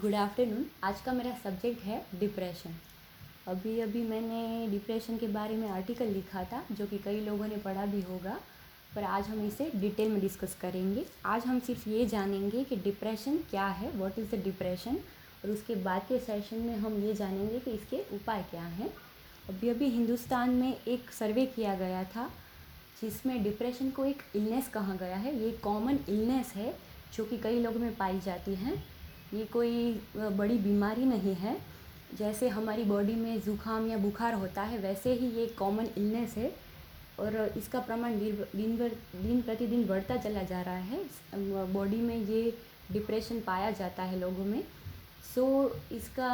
Good afternoon आज का मेरा सब्जेक्ट है डिप्रेशन अभी अभी मैंने डिप्रेशन के बारे में आर्टिकल लिखा था, जो कि कई लोगों ने पढ़ा भी होगा, पर आज हम इसे डिटेल में डिस्कस करेंगे. आज हम सिर्फ़ ये जानेंगे कि डिप्रेशन क्या है व्हाट इज़ द डिप्रेशन और उसके बाद के सेशन में हम ये जानेंगे कि इसके उपाय क्या हैं. अभी अभी हिंदुस्तान में एक सर्वे किया गया था, जिसमें डिप्रेशन को एक इलनेस कहा गया है. ये कॉमन इलनेस है, जो कि कई लोगों में पाई जाती हैं. ये कोई बड़ी बीमारी नहीं है। जैसे हमारी बॉडी में ज़ुकाम या बुखार होता है, वैसे ही ये कॉमन इलनेस है और इसका प्रमाण दिन भर दिन प्रतिदिन बढ़ता चला जा रहा है। बॉडी में ये डिप्रेशन पाया जाता है लोगों में। सो, इसका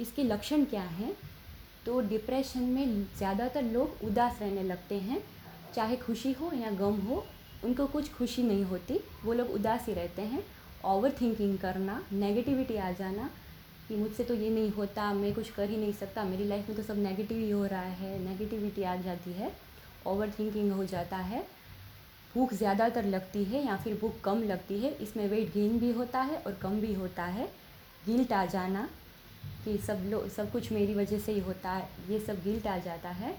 इसके लक्षण क्या हैं? तो डिप्रेशन में ज़्यादातर लोग उदास रहने लगते हैं। चाहे खुशी हो या गम हो, उनको कुछ खुशी नहीं होती। वो लोग उदास ही रहते हैं। ओवर थिंकिंग करना नेगेटिविटी आ जाना कि मुझसे तो ये नहीं होता, मैं कुछ कर ही नहीं सकता, मेरी लाइफ में तो सब नेगेटिव ही हो रहा है नेगेटिविटी आ जाती है ओवर थिंकिंग हो जाता है। भूख ज़्यादातर लगती है या फिर भूख कम लगती है, इसमें वेट गेन भी होता है और कम भी होता है। गिल्ट आ जाना कि सब लोग सब कुछ मेरी वजह से ही होता है, ये सब गिल्ट आ जाता है।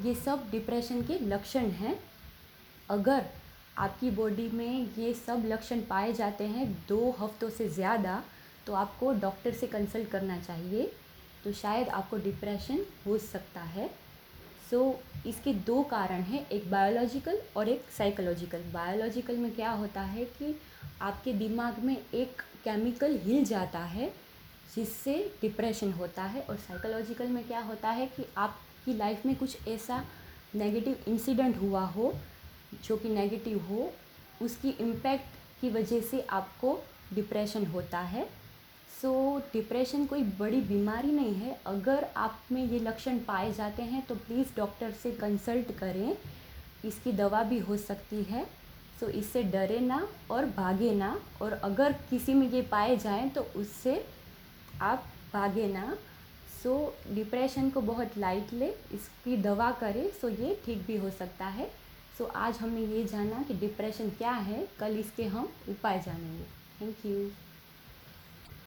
ये सब डिप्रेशन के लक्षण हैं। अगर आपकी बॉडी में ये सब लक्षण पाए जाते हैं दो हफ्तों से ज़्यादा तो आपको डॉक्टर से कंसल्ट करना चाहिए। तो शायद आपको डिप्रेशन हो सकता है। सो so, इसके दो कारण हैं एक बायोलॉजिकल और एक साइकोलॉजिकल बायोलॉजिकल में क्या होता है कि आपके दिमाग में एक केमिकल हिल जाता है जिससे डिप्रेशन होता है। और साइकोलॉजिकल में क्या होता है कि आपकी लाइफ में कुछ ऐसा नेगेटिव इंसिडेंट हुआ हो जो कि नेगेटिव हो उसकी इम्पैक्ट की वजह से आपको डिप्रेशन होता है। सो so, डिप्रेशन कोई बड़ी बीमारी नहीं है। अगर आप में ये लक्षण पाए जाते हैं तो प्लीज़ डॉक्टर से कंसल्ट करें। इसकी दवा भी हो सकती है। सो so, इससे डरे ना और भागे ना। और अगर किसी में ये पाए जाएँ तो उससे आप भागे ना। सो so, डिप्रेशन को बहुत लाइट ले इसकी दवा करें सो so ये ठीक भी हो सकता है। सो आज हमने ये जाना कि डिप्रेशन क्या है, कल इसके हम उपाय जानेंगे। Thank you